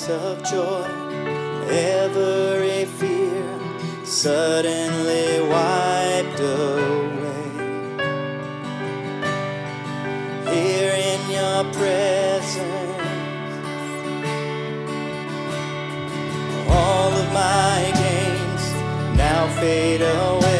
fullness of joy. Every fear suddenly wiped away. Here in your presence, all of my games now fade away.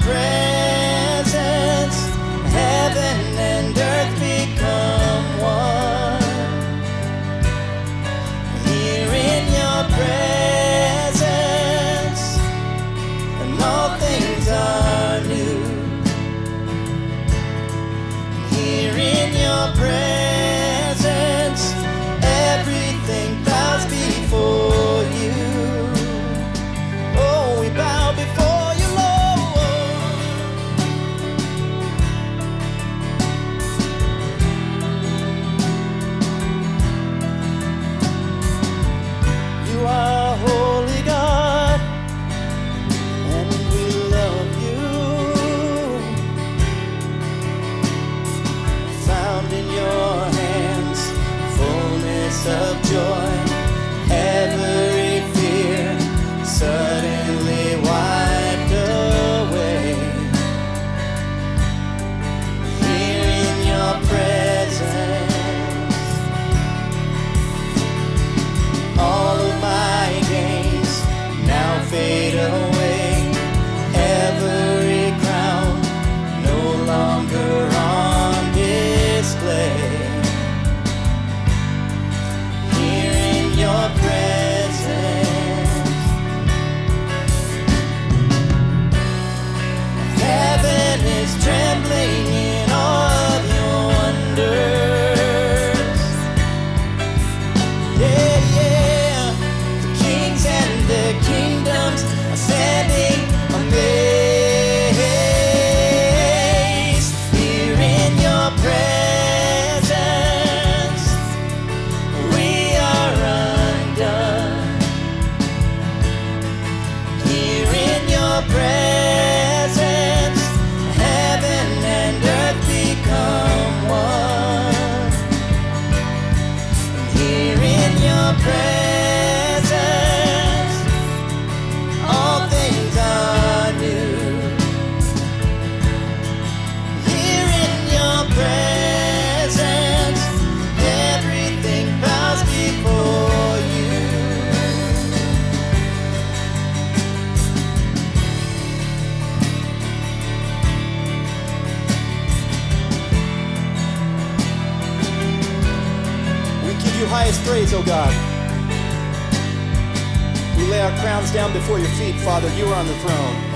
breath. of joy. pray. highest praise, O God. We lay our crowns down before your feet, Father. You are on the throne.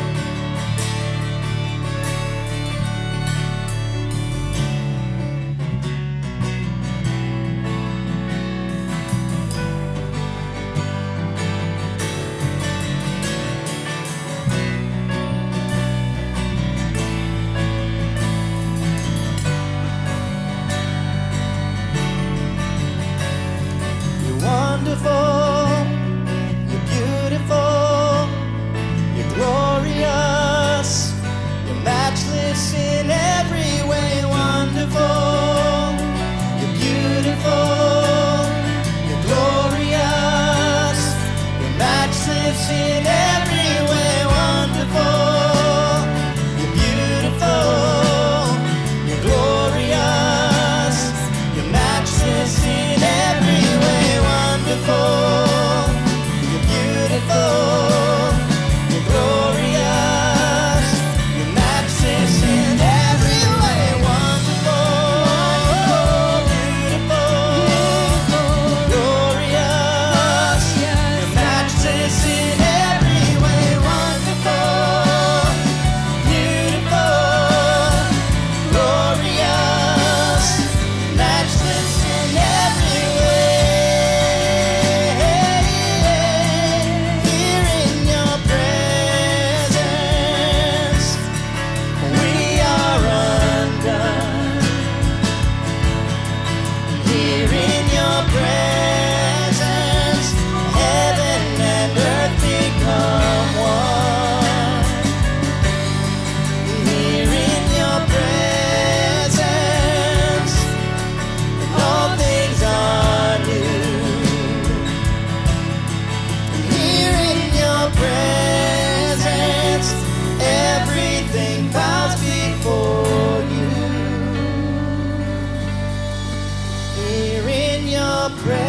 prayer.